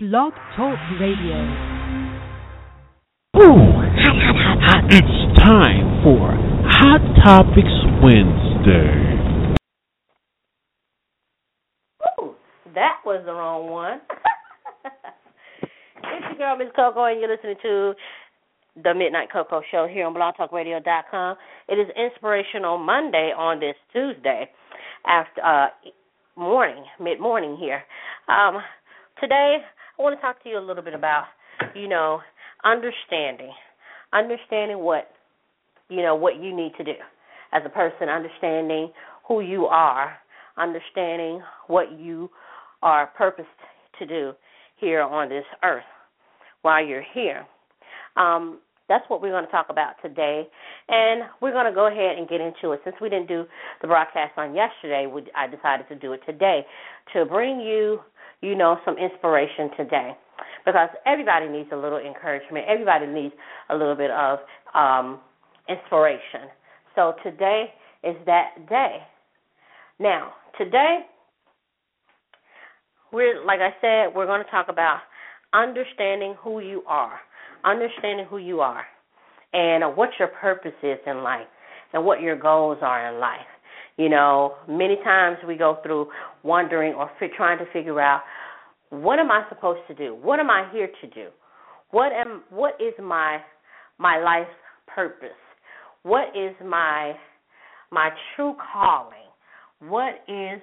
Blog Talk Radio. Ooh, hot, hot, hot, hot. It's time for Hot Topics Wednesday. Ooh, that was the wrong one. it's your girl, Miss Coco, and you're listening to the Midnight Coco Show here on BlogTalkRadio.com. It is Inspirational Monday on this Tuesday, after uh, morning, mid morning here. Um, today, I want to talk to you a little bit about, you know, understanding, understanding what, you know, what you need to do as a person, understanding who you are, understanding what you are purposed to do here on this earth while you're here. Um, that's what we're going to talk about today, and we're going to go ahead and get into it. Since we didn't do the broadcast on yesterday, we, I decided to do it today to bring you you know, some inspiration today. Because everybody needs a little encouragement. Everybody needs a little bit of um, inspiration. So today is that day. Now, today, we're like I said, we're going to talk about understanding who you are, understanding who you are, and what your purpose is in life, and what your goals are in life. You know, many times we go through wondering or fi- trying to figure out what am I supposed to do? What am I here to do? What am what is my my life's purpose? What is my my true calling? What is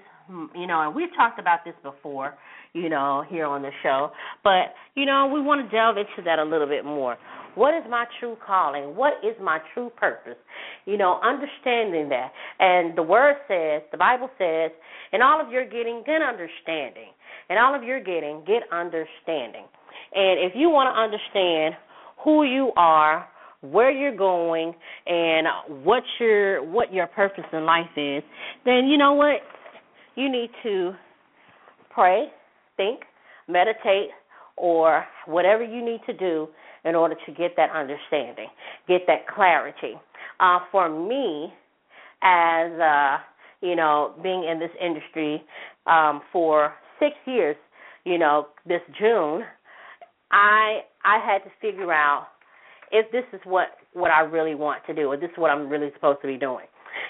you know, and we've talked about this before, you know, here on the show, but you know, we want to delve into that a little bit more. What is my true calling? What is my true purpose? You know, understanding that. And the word says, the Bible says, and all of your getting, get understanding. And all of your getting, get understanding. And if you want to understand who you are, where you're going, and what your what your purpose in life is, then you know what? You need to pray, think, meditate, or whatever you need to do in order to get that understanding, get that clarity. Uh, for me, as uh, you know, being in this industry um, for six years, you know, this June, I I had to figure out if this is what what I really want to do, or this is what I'm really supposed to be doing.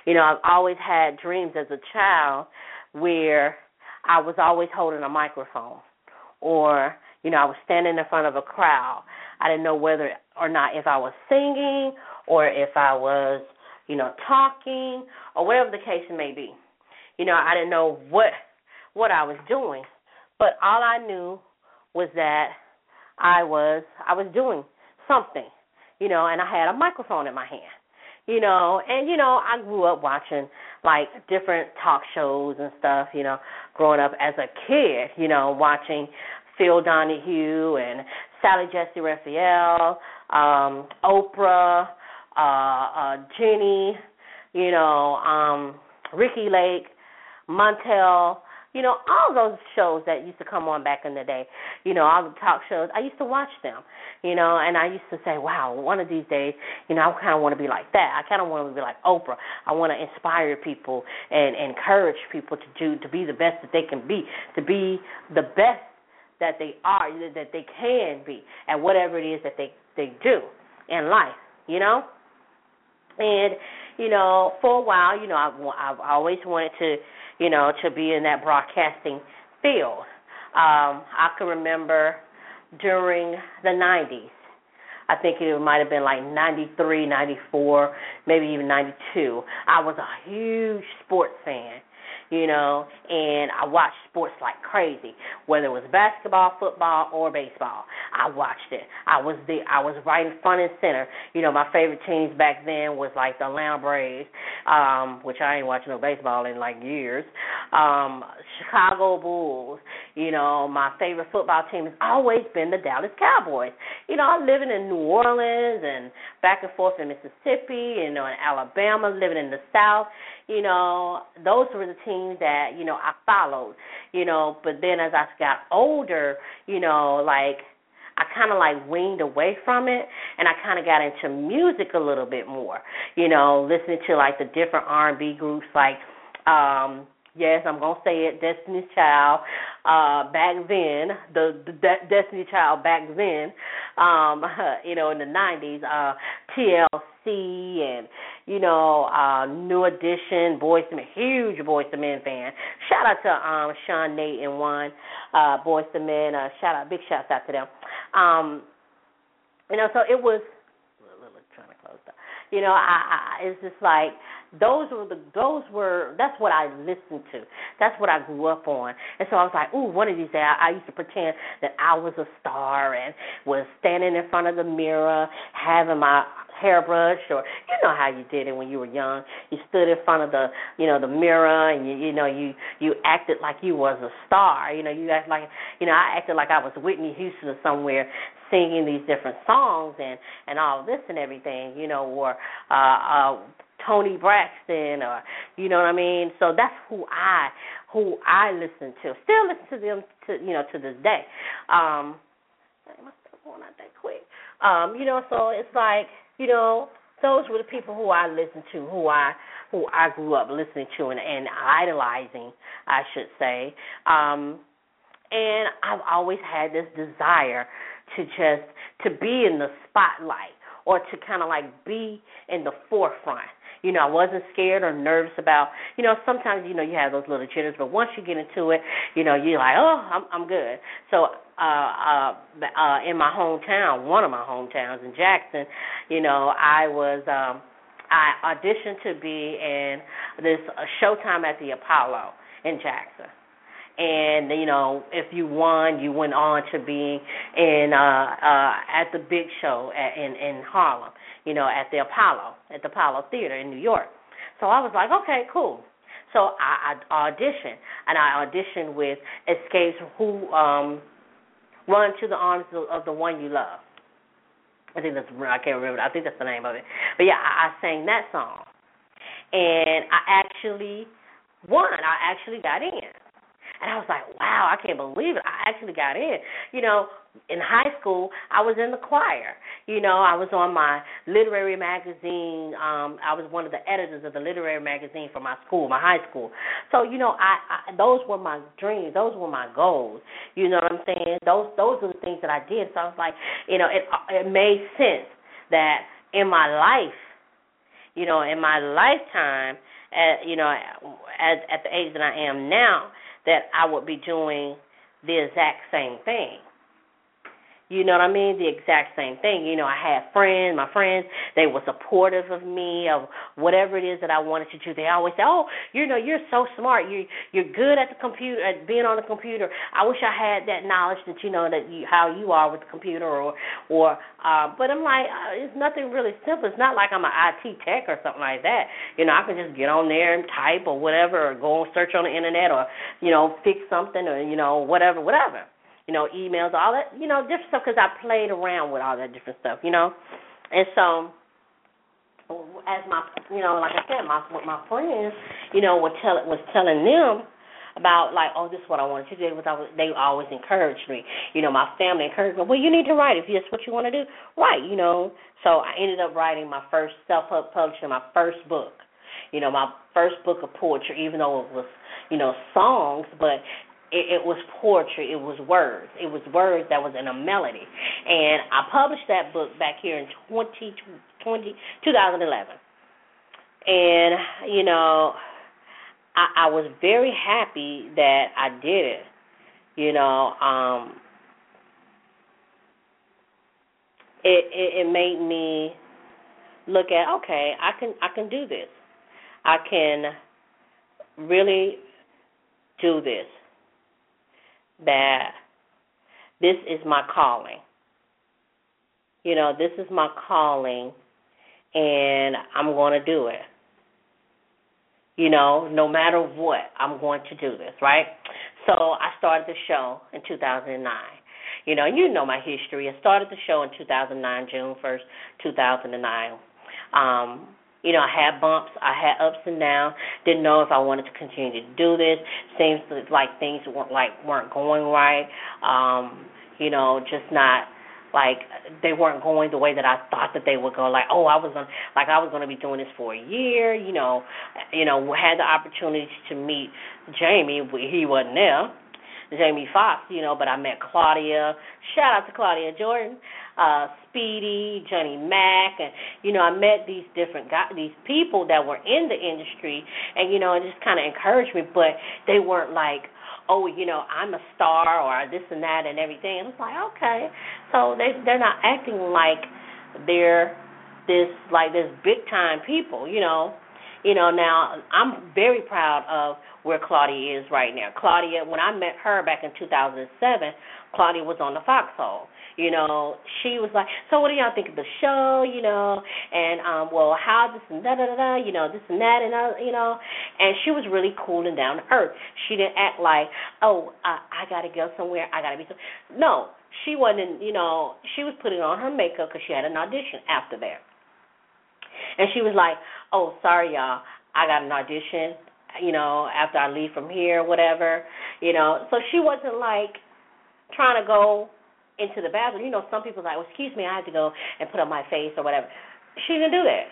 You know, I've always had dreams as a child where I was always holding a microphone, or you know, I was standing in front of a crowd. I didn't know whether or not if I was singing or if I was, you know, talking or whatever the case may be. You know, I didn't know what what I was doing, but all I knew was that I was I was doing something, you know, and I had a microphone in my hand. You know, and you know, I grew up watching like different talk shows and stuff, you know, growing up as a kid, you know, watching Phil Donahue and Sally Jessy Raphael, um, Oprah, uh, uh, Jenny, you know, um, Ricki Lake, Montel, you know, all those shows that used to come on back in the day, you know, all the talk shows, I used to watch them, you know, and I used to say, wow, one of these days, you know, I kind of want to be like that. I kind of want to be like Oprah. I want to inspire people and encourage people to do to be the best that they can be, to be the best that they are, that they can be, at whatever it is that they they do in life, you know. And you know, for a while, you know, I've I've always wanted to, you know, to be in that broadcasting field. Um, I can remember during the '90s. I think it might have been like 93, 94, maybe even 92. I was a huge sports fan you know, and I watched sports like crazy, whether it was basketball, football, or baseball. I watched it. I was the I was right in front and center. You know, my favorite teams back then was like the Atlanta Braves, um, which I ain't watching no baseball in like years. Um, Chicago Bulls. You know, my favorite football team has always been the Dallas Cowboys. You know, I'm living in New Orleans and back and forth in Mississippi, you know, in Alabama, living in the South you know, those were the teams that, you know, I followed, you know, but then as I got older, you know, like I kind of like weaned away from it and I kind of got into music a little bit more, you know, listening to like the different R&B groups like um Yes, I'm gonna say it. Destiny's Child. Uh, back then, the, the De- Destiny Child back then, um, you know, in the '90s, uh, TLC and you know, uh, New Edition, Boyz II Men, huge Boyz II Men fan. Shout out to um, Sean Nate and Wanya uh, Boyz II Men. Uh, shout out, big shouts out to them. Um, you know, so it was. Trying to close that. You know, I, I it's just like those were the those were that's what I listened to. That's what I grew up on. And so I was like, ooh, one of these days I, I used to pretend that I was a star and was standing in front of the mirror having my hairbrush or you know how you did it when you were young. You stood in front of the you know the mirror and you you know you you acted like you was a star. You know you act like you know I acted like I was Whitney Houston or somewhere singing these different songs and and all this and everything. You know or uh uh Toni Braxton or you know what I mean. So that's who I who I listen to. Still listen to them to you know to this day. Um, my stuff going out that quick. Um, you know, so it's like you know those were the people who I listened to, who I who I grew up listening to and, and idolizing, I should say. Um, and I've always had this desire to just to be in the spotlight or to kind of like be in the forefront. You know, I wasn't scared or nervous about. You know, sometimes you know you have those little jitters, but once you get into it, you know, you're like, oh, I'm I'm good. So, uh, uh, uh, in my hometown, one of my hometowns in Jackson, you know, I was. um I auditioned to be in this uh, Showtime at the Apollo in Jackson and you know if you won you went on to being in uh uh at the big show at, in in Harlem you know at the Apollo at the Apollo Theater in New York so I was like okay cool so I, I auditioned and I auditioned with Xscape's who um run to the arms of, of the one you love. I think that's I can't remember I think that's the name of it. But yeah I, I sang that song. And I actually won. I actually got in and I was like, wow, I can't believe it. I actually got in. You know, in high school, I was in the choir. You know, I was on my literary magazine. Um, I was one of the editors of the literary magazine for my school, my high school. So, you know, I, I those were my dreams. Those were my goals. You know what I'm saying? Those those are the things that I did. So I was like, you know, it it made sense that in my life, you know, in my lifetime, at you know, at at the age that I am now, that I would be doing the exact same thing. You know what I mean? The exact same thing. You know, I had friends, my friends, they were supportive of me of whatever it is that I wanted to do. They always say, "Oh, you know, you're so smart. You you're good at the computer, at being on the computer. I wish I had that knowledge that you know that you how you are with the computer or or uh but I'm like, uh, it's nothing really simple. It's not like I'm an IT tech or something like that. You know, I can just get on there and type or whatever or go and search on the internet or, you know, fix something or, you know, whatever, whatever you know, emails, all that, you know, different stuff because I played around with all that different stuff, you know, and so as my, you know, like I said, my my friends, you know, were tell was telling them about like, oh, this is what I wanted to do. Was I was, they always encouraged me. You know, my family encouraged me. Well, you need to write if that's what you want to do. Write, you know. So I ended up writing my first self publishing, my first book. You know, my first book of poetry, even though it was, you know, songs, but it, it was poetry, it was words. It was words that was in a melody. And I published that book back here in 20, 20, 2011. And, you know, I, I was very happy that I did it. You know, um, it, it it made me look at okay, I can I can do this. I can really do this that this is my calling. You know, this is my calling and I'm going to do it. You know, no matter what, I'm going to do this, right? So I started the show in 2009. You know, you know my history. I started the show in 2009, June 1st, 2009. Um, you know, I had bumps, I had ups and downs. Didn't know if I wanted to continue to do this. Seems like things weren't like weren't going right. Um, you know, just not like they weren't going the way that I thought that they would go. Like, oh, I was gonna like I was gonna be doing this for a year. You know, you know, had the opportunity to meet Jamie. He wasn't there. Jamie Foxx, you know, but I met Claudia. Shout out to Claudia Jordan, uh, Speedy, Johnny Mack, and you know, I met these different guys, these people that were in the industry, and you know, it just kind of encouraged me. But they weren't like, oh, you know, I'm a star or this and that and everything. And it's like, okay, so they they're not acting like they're this like this big time people, you know. You know, now I'm very proud of where Claudia is right now. Claudia, when I met her back in 2007, Claudia was on the Foxxhole you know, she was like, "So what do y'all think of the show?" You know, and um, well, how this and da da da you know, this and that, and uh, you know, and she was really cool and down to earth. She didn't act like, "Oh, I, I got to go somewhere. I got to be." So-. No, she wasn't. You know, she was putting on her makeup because she had an audition after that, and she was like, "Oh, sorry, y'all, I got an audition." You know, after I leave from here, whatever, you know. So she wasn't like trying to go into the bathroom. You know, some people like, well, excuse me, I have to go and put on my face or whatever. She didn't do that.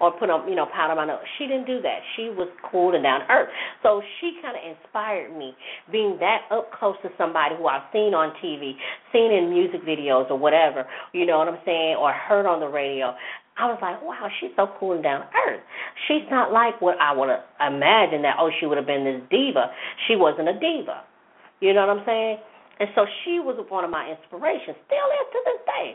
Or put on, you know, powder my nose. She didn't do that. She was cool and down to earth. So she kind of inspired me, being that up close to somebody who I've seen on TV, seen in music videos or whatever, you know what I'm saying, or heard on the radio. I was like, wow, she's so cool and down to earth. She's not like what I would imagine that, oh, she would have been this diva. She wasn't a diva. You know what I'm saying? And so she was one of my inspirations, still is to this day.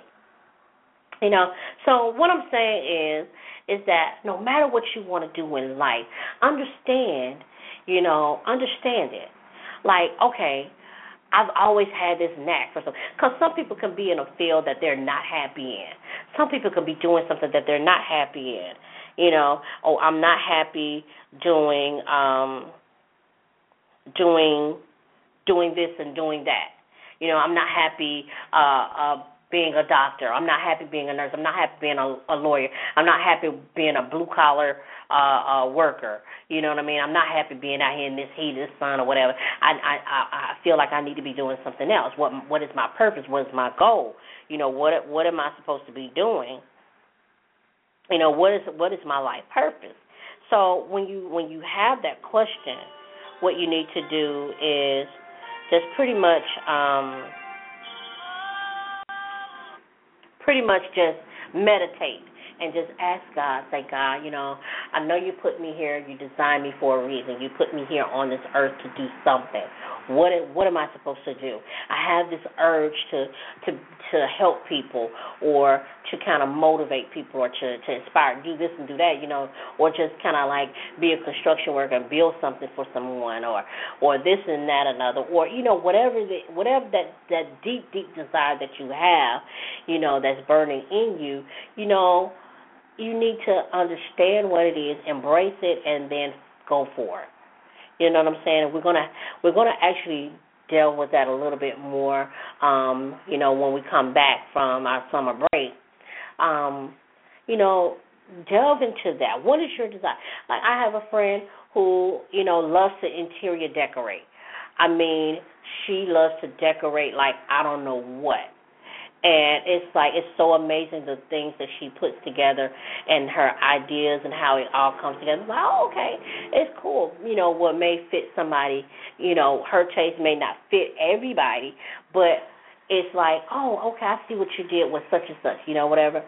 You know, so what I'm saying is is that no matter what you want to do in life, understand, you know, understand it. Like, okay, I've always had this knack for something. Because some people can be in a field that they're not happy in. Some people can be doing something that they're not happy in. You know, oh, I'm not happy doing um doing doing this and doing that. You know, I'm not happy uh, uh, being a doctor. I'm not happy being a nurse. I'm not happy being a, a lawyer. I'm not happy being a blue collar uh, uh, worker. You know what I mean? I'm not happy being out here in this heat, this sun, or whatever. I, I I feel like I need to be doing something else. What what is my purpose? What is my goal? You know what what am I supposed to be doing? You know what is what is my life purpose? So when you when you have that question, what you need to do is just pretty much um pretty much just meditate and just ask God, say, God, you know, I know you put me here, you designed me for a reason. You put me here on this earth to do something. What what am I supposed to do? I have this urge to to to help people or to kind of motivate people or to to inspire, do this and do that, you know, or just kind of like be a construction worker and build something for someone or or this and that another or you know whatever the whatever that that deep deep desire that you have, you know, that's burning in you, you know, you need to understand what it is, embrace it, and then go for it. You know what I'm saying? We're gonna we're gonna actually deal with that a little bit more. Um, you know, when we come back from our summer break. Um, you know, delve into that. What is your desire? Like I have a friend who you know loves to interior decorate. I mean, she loves to decorate like I don't know what and it's like it's so amazing the things that she puts together and her ideas and how it all comes together. It's like, oh, okay, it's cool. You know, what may fit somebody, you know, her taste may not fit everybody, but it's like, oh, okay, I see what you did with such and such, you know, whatever,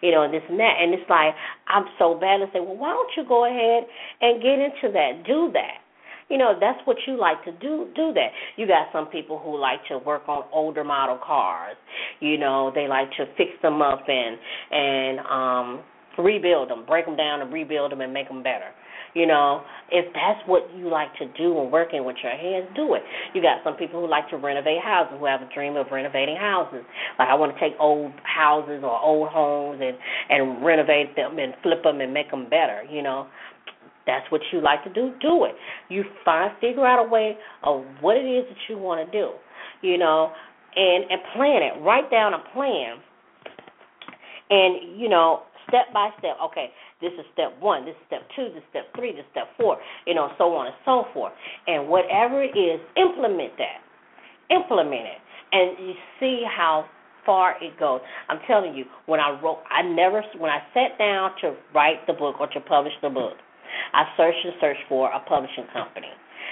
you know, and this and that. And it's like, I'm so bad to say, well, why don't you go ahead and get into that, do that you know that's what you like to do do that. You got some people who like to work on older model cars. You know they like to fix them up and and um rebuild them break them down and rebuild them and make them better. You know if that's what you like to do and working with your hands do it. You got some people who like to renovate houses who have a dream of renovating houses. Like i want to take old houses or old homes and and renovate them and flip them and make them better you know that's what you like to do, do it. You find figure out a way of what it is that you want to do, you know, and and plan it. Write down a plan, and you know, step by step. Okay, this is step one. This is step two. This is step three. This is step four. You know, so on and so forth. And whatever it is, implement that. Implement it, and you see how far it goes. I'm telling you, when I wrote, I never, when I sat down to write the book or to publish the book, I searched and searched for a publishing company,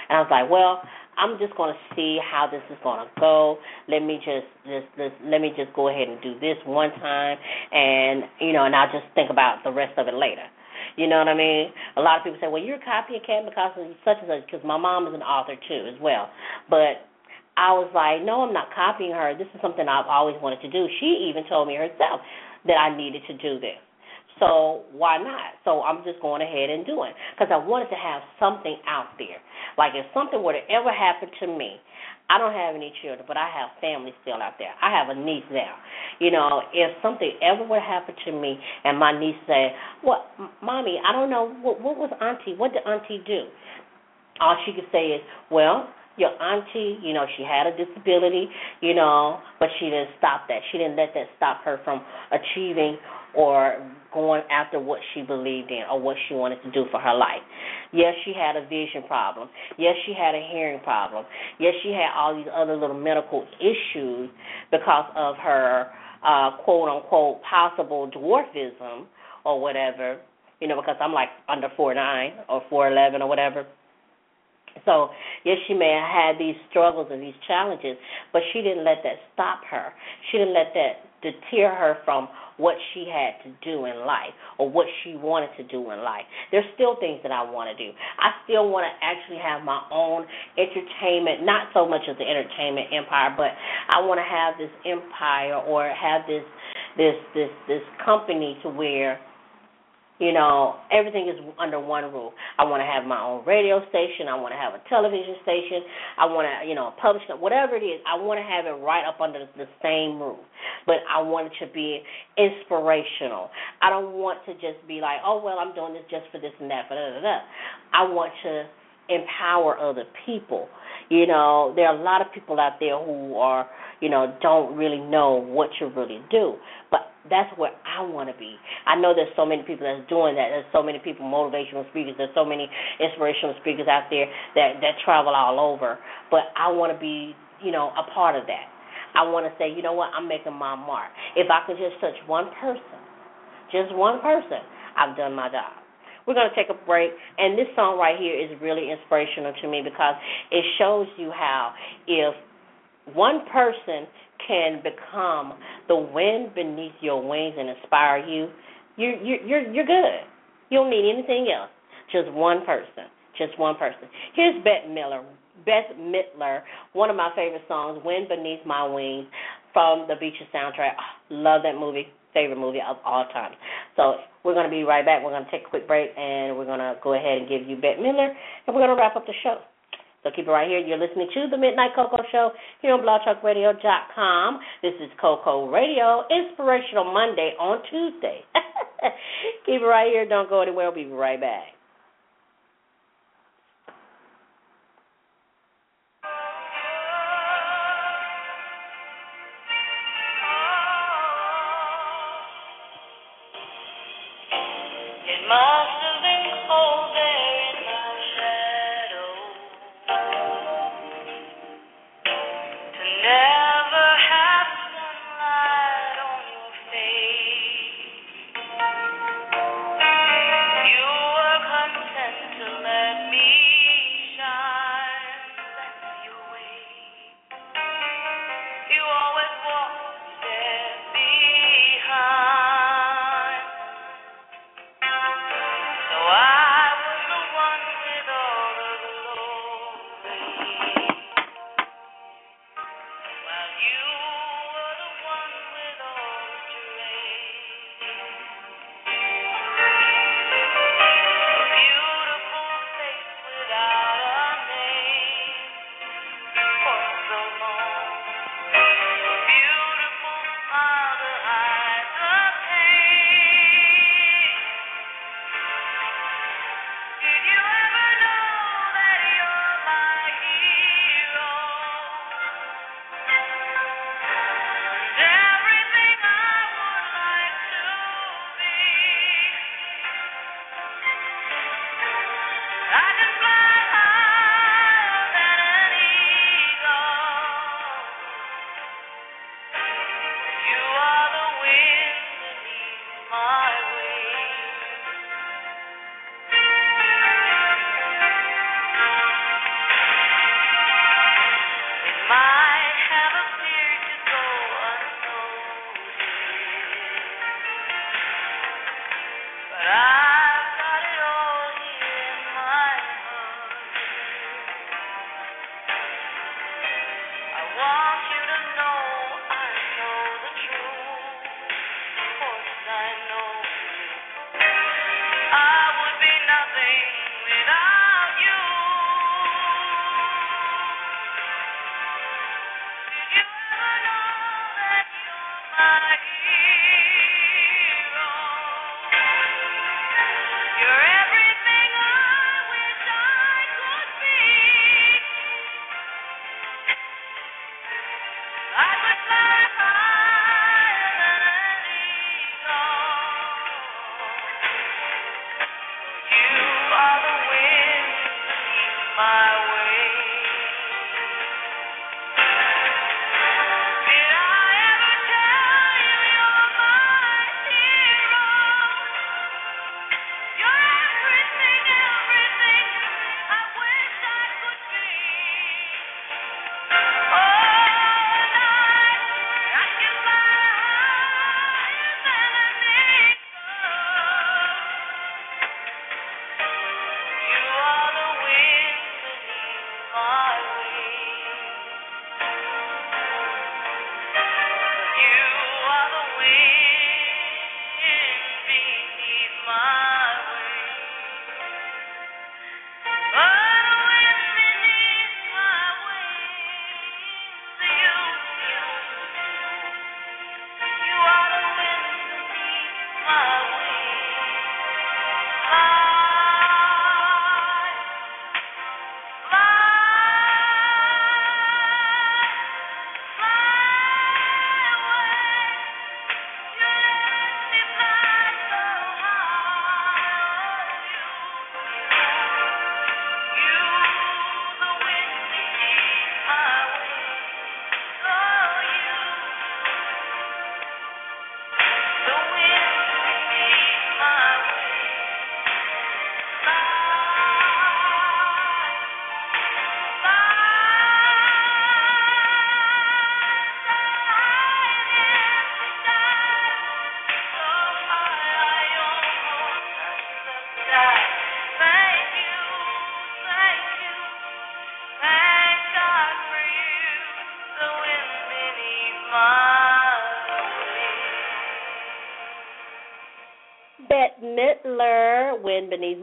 and I was like, well, I'm just going to see how this is going to go. Let me just, just, just let me just go ahead and do this one time, and you know, and I'll just think about the rest of it later. You know what I mean? A lot of people say, "Well, you're a copycat because of such and such." Because my mom is an author too, as well. But I was like, "No, I'm not copying her. This is something I've always wanted to do." She even told me herself that I needed to do this. So why not? So I'm just going ahead and doing because I wanted to have something out there. Like if something were to ever happen to me, I don't have any children, but I have family still out there. I have a niece there. You know, if something ever would happen to me, and my niece say, "What, mommy? I don't know. What, what was auntie? What did auntie do?" All she could say is, "Well." Your auntie, you know, she had a disability, you know, but she didn't stop that. She didn't let that stop her from achieving or going after what she believed in or what she wanted to do for her life. Yes, she had a vision problem. Yes, she had a hearing problem. Yes, she had all these other little medical issues because of her uh, quote unquote possible dwarfism or whatever. You know, because I'm like under four nine or four eleven or whatever. So, yes, she may have had these struggles and these challenges, but she didn't let that stop her. She didn't let that deter her from what she had to do in life or what she wanted to do in life. There's still things that I want to do. I still want to actually have my own entertainment, not so much of the entertainment empire, but I want to have this empire or have this this this this company to where you know, everything is under one roof. I want to have my own radio station. I want to have a television station. I want to, you know, publish whatever it is. I want to have it right up under the same roof. But I want it to be inspirational. I don't want to just be like, oh well, I'm doing this just for this and that. Da da da. I want to empower other people. You know, there are a lot of people out there who are, you know, don't really know what you really do. But that's where I want to be. I know there's so many people that's doing that. There's so many people, motivational speakers. There's so many inspirational speakers out there that that travel all over. But I want to be, you know, a part of that. I want to say, you know what? I'm making my mark. If I could just touch one person, just one person, I've done my job. We're going to take a break, and this song right here is really inspirational to me because it shows you how if one person can become the wind beneath your wings and inspire you, you you you're you're good. You don't need anything else. Just one person. Just one person. Here's Bette Miller. Bette Midler, one of my favorite songs, "Wind Beneath My Wings," from the Beaches soundtrack. Ah, love that movie. Favorite movie of all time. So we're going to be right back. We're going to take a quick break, and we're going to go ahead and give you Bette Midler, and we're going to wrap up the show. So keep it right here. You're listening to the Midnight Coco Show here on blogtalkradio.com. This is Coco Radio, Inspirational Monday on Tuesday. keep it right here. Don't go anywhere. We'll be right back.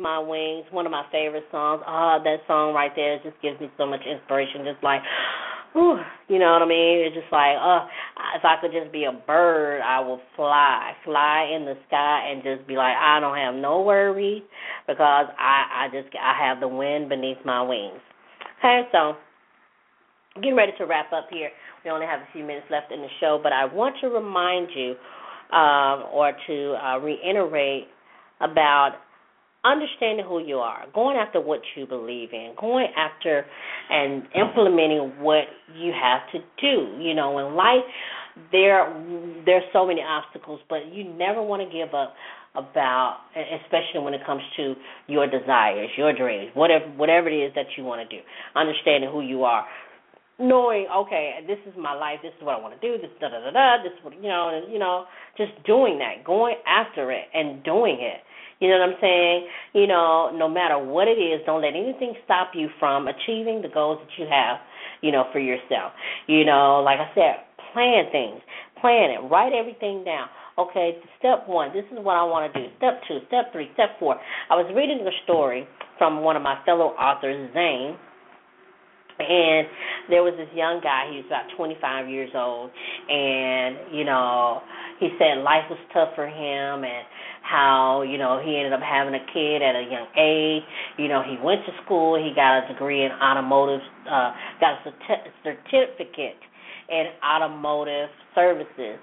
My Wings, one of my favorite songs. Ah, oh, that song right there just gives me so much inspiration. Just like, whew, you know what I mean? It's just like, oh, if I could just be a bird, I would fly, fly in the sky, and just be like, I don't have no worries because I, I just, I have the wind beneath my wings. Okay, so getting ready to wrap up here. We only have a few minutes left in the show, but I want to remind you um, or to uh, reiterate about understanding who you are, going after what you believe in, going after and implementing what you have to do. You know, in life there there's so many obstacles, but you never want to give up about especially when it comes to your desires, your dreams, whatever whatever it is that you want to do. Understanding who you are, knowing okay this is my life this is what i want to do this da da da da this you know you know just doing that going after it and doing it you know what i'm saying? You know no matter what it is don't let anything stop you from achieving the goals that you have you know for yourself. You know like i said plan things. Plan it. Write everything down. Okay step one. This is what i want to do. Step two step three step four. I was reading a story from one of my fellow authors zane and there was this young guy, he was about 25 years old, and, you know, he said life was tough for him and how, you know, he ended up having a kid at a young age. You know, he went to school, he got a degree in automotive, uh, got a certificate in automotive services.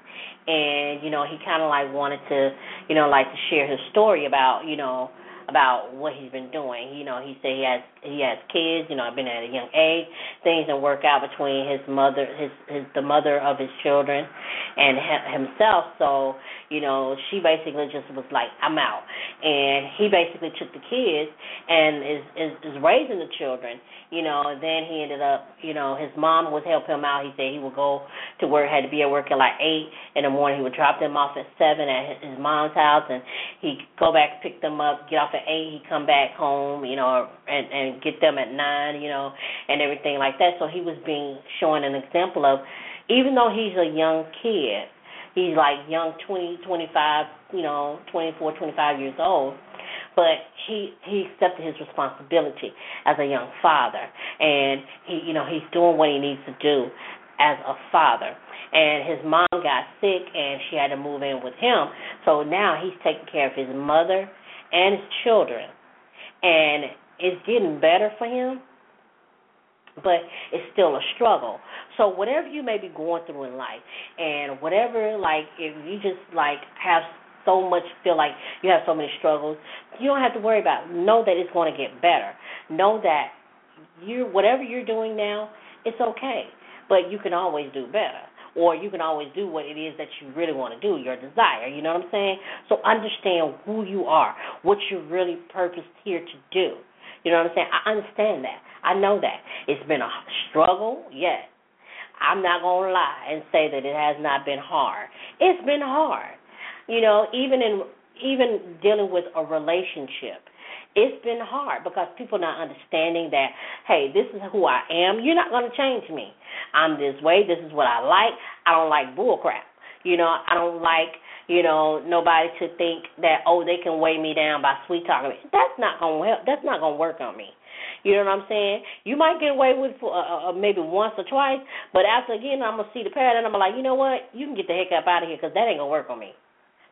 And, you know, he kind of like wanted to, you know, like to share his story about, you know, about what he's been doing. You know, he said he has he has kids. You know, I've been at a young age. Things don't work out between his mother, his his the mother of his children, and himself. So, you know, she basically just was like, I'm out, and he basically took the kids and is is, is raising the children. You know, and then he ended up, you know, his mom would help him out. He said he would go to work, had to be at work at like eight in the morning. He would drop them off at seven at his mom's house, and he'd go back, pick them up, get off eight. He'd come back home, you know, and and get them at nine, you know, and everything like that. So he was being showing an example of, even though he's a young kid, he's like young, twenty, twenty-five, you know, twenty-four, twenty-five years old but he he accepted his responsibility as a young father and he you know he's doing what he needs to do as a father and his mom got sick and she had to move in with him so now he's taking care of his mother and his children. And it's getting better for him, but it's still a struggle. So whatever you may be going through in life, and whatever like if you just like have so much feel like you have so many struggles, you don't have to worry about. It. Know that it's going to get better. Know that you whatever you're doing now, it's okay, but you can always do better or you can always do what it is that you really want to do, your desire. You know what I'm saying? So understand who you are, what you're really purposed here to do. You know what I'm saying? I understand that. I know that. It's been a struggle, yes. I'm not going to lie and say that it has not been hard. It's been hard. You know, even in even dealing with a relationship it's been hard because people not understanding that hey this is who i am. You're not going to change me. I'm this way. This is what i like. I don't like bull crap. You know i don't like you know nobody to think that oh they can weigh me down by sweet talking me. That's not going to help. That's not going to work on me. You know what I'm saying? You might get away with uh, uh, maybe once or twice, but after again, I'm gonna see the pattern. I'm like, you know what? You can get the heck up out of here because that ain't gonna work on me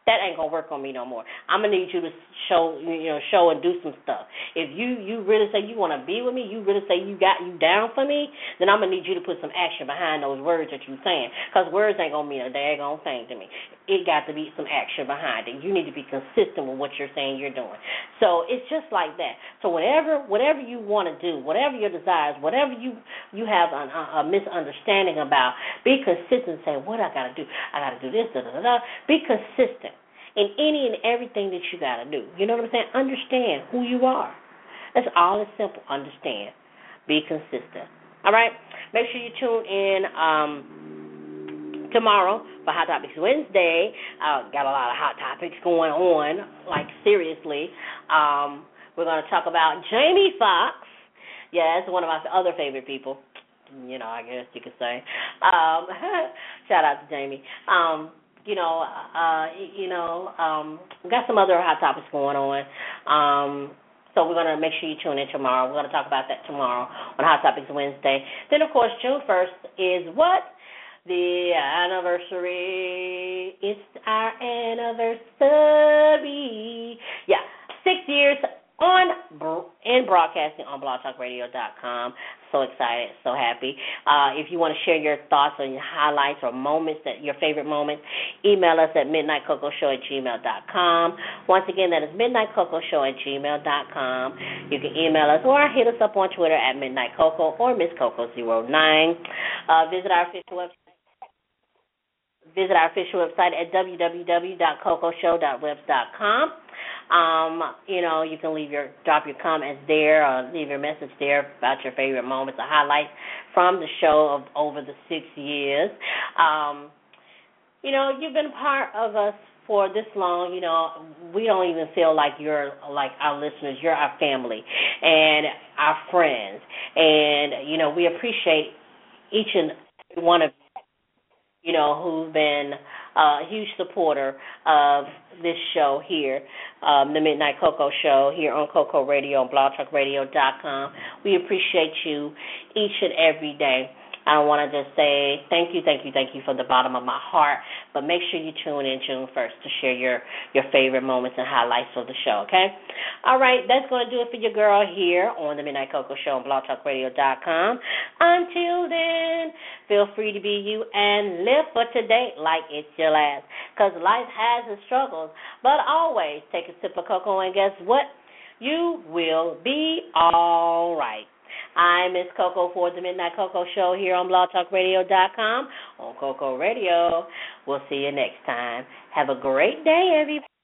that ain't gonna work on me no more. I'm gonna need you to show you know show and do some stuff. If you you really say you want to be with me, you really say you got you down for me, then I'm gonna need you to put some action behind those words that you're saying. Cause words ain't gonna mean a daggone thing to me. It got to be some action behind it. You need to be consistent with what you're saying you're doing. So it's just like that. So whatever whatever you want to do, whatever your desires, whatever you you have a, a misunderstanding about, be consistent. Say what I gotta do. I gotta do this. Da da. da. Be consistent in any and everything that you got to do. You know what I'm saying? Understand who you are. That's all it's simple. Understand. Be consistent. All right? Make sure you tune in um, tomorrow for Hot Topics Wednesday. Uh, got a lot of hot topics going on, like seriously. Um, we're going to talk about Jamie Foxx. Yes, one of my other favorite people. You know, I guess you could say. Um, shout out to Jamie. Um, you know, uh, you know, um, got some other hot topics going on. Um, so we're gonna make sure you tune in tomorrow. We're gonna talk about that tomorrow on Hot Topics Wednesday. Then of course June first is what? The anniversary. It's our anniversary. Yeah, six years on in broadcasting on blogtalkradio.com. So excited, so happy. Uh, if you want to share your thoughts on your highlights or moments that your favorite moments, email us at midnightcocoshow at gmail.com. Once again, that is midnightcocoshow at gmail.com. You can email us or hit us up on Twitter at midnightcoco or misscoco09. Uh, visit our official website visit our official website at www.cocoshow.webs.com. Um, you know, you can leave your drop your comments there or leave your message there about your favorite moments or highlights from the show of over the six years. Um, you know, you've been part of us for this long, you know, we don't even feel like you're like our listeners. You're our family and our friends. And, you know, we appreciate each and every one of you know, who've been a huge supporter of this show here, um, the Midnight Coco Show here on Coco Radio and blogtalkradio.com. We appreciate you each and every day. I want to just say thank you, thank you, thank you from the bottom of my heart. But make sure you tune in June 1st to share your, your favorite moments and highlights of the show, okay? All right, that's going to do it for your girl here on the Midnight Coco Show on blogtalkradio.com. Until then, feel free to be you and live for today like it's your last. Because life has its struggles, but always take a sip of cocoa and guess what? You will be all right. I'm Miss Coco for the Midnight Coco Show here on blogtalkradio.com on Coco Radio. We'll see you next time. Have a great day, everybody.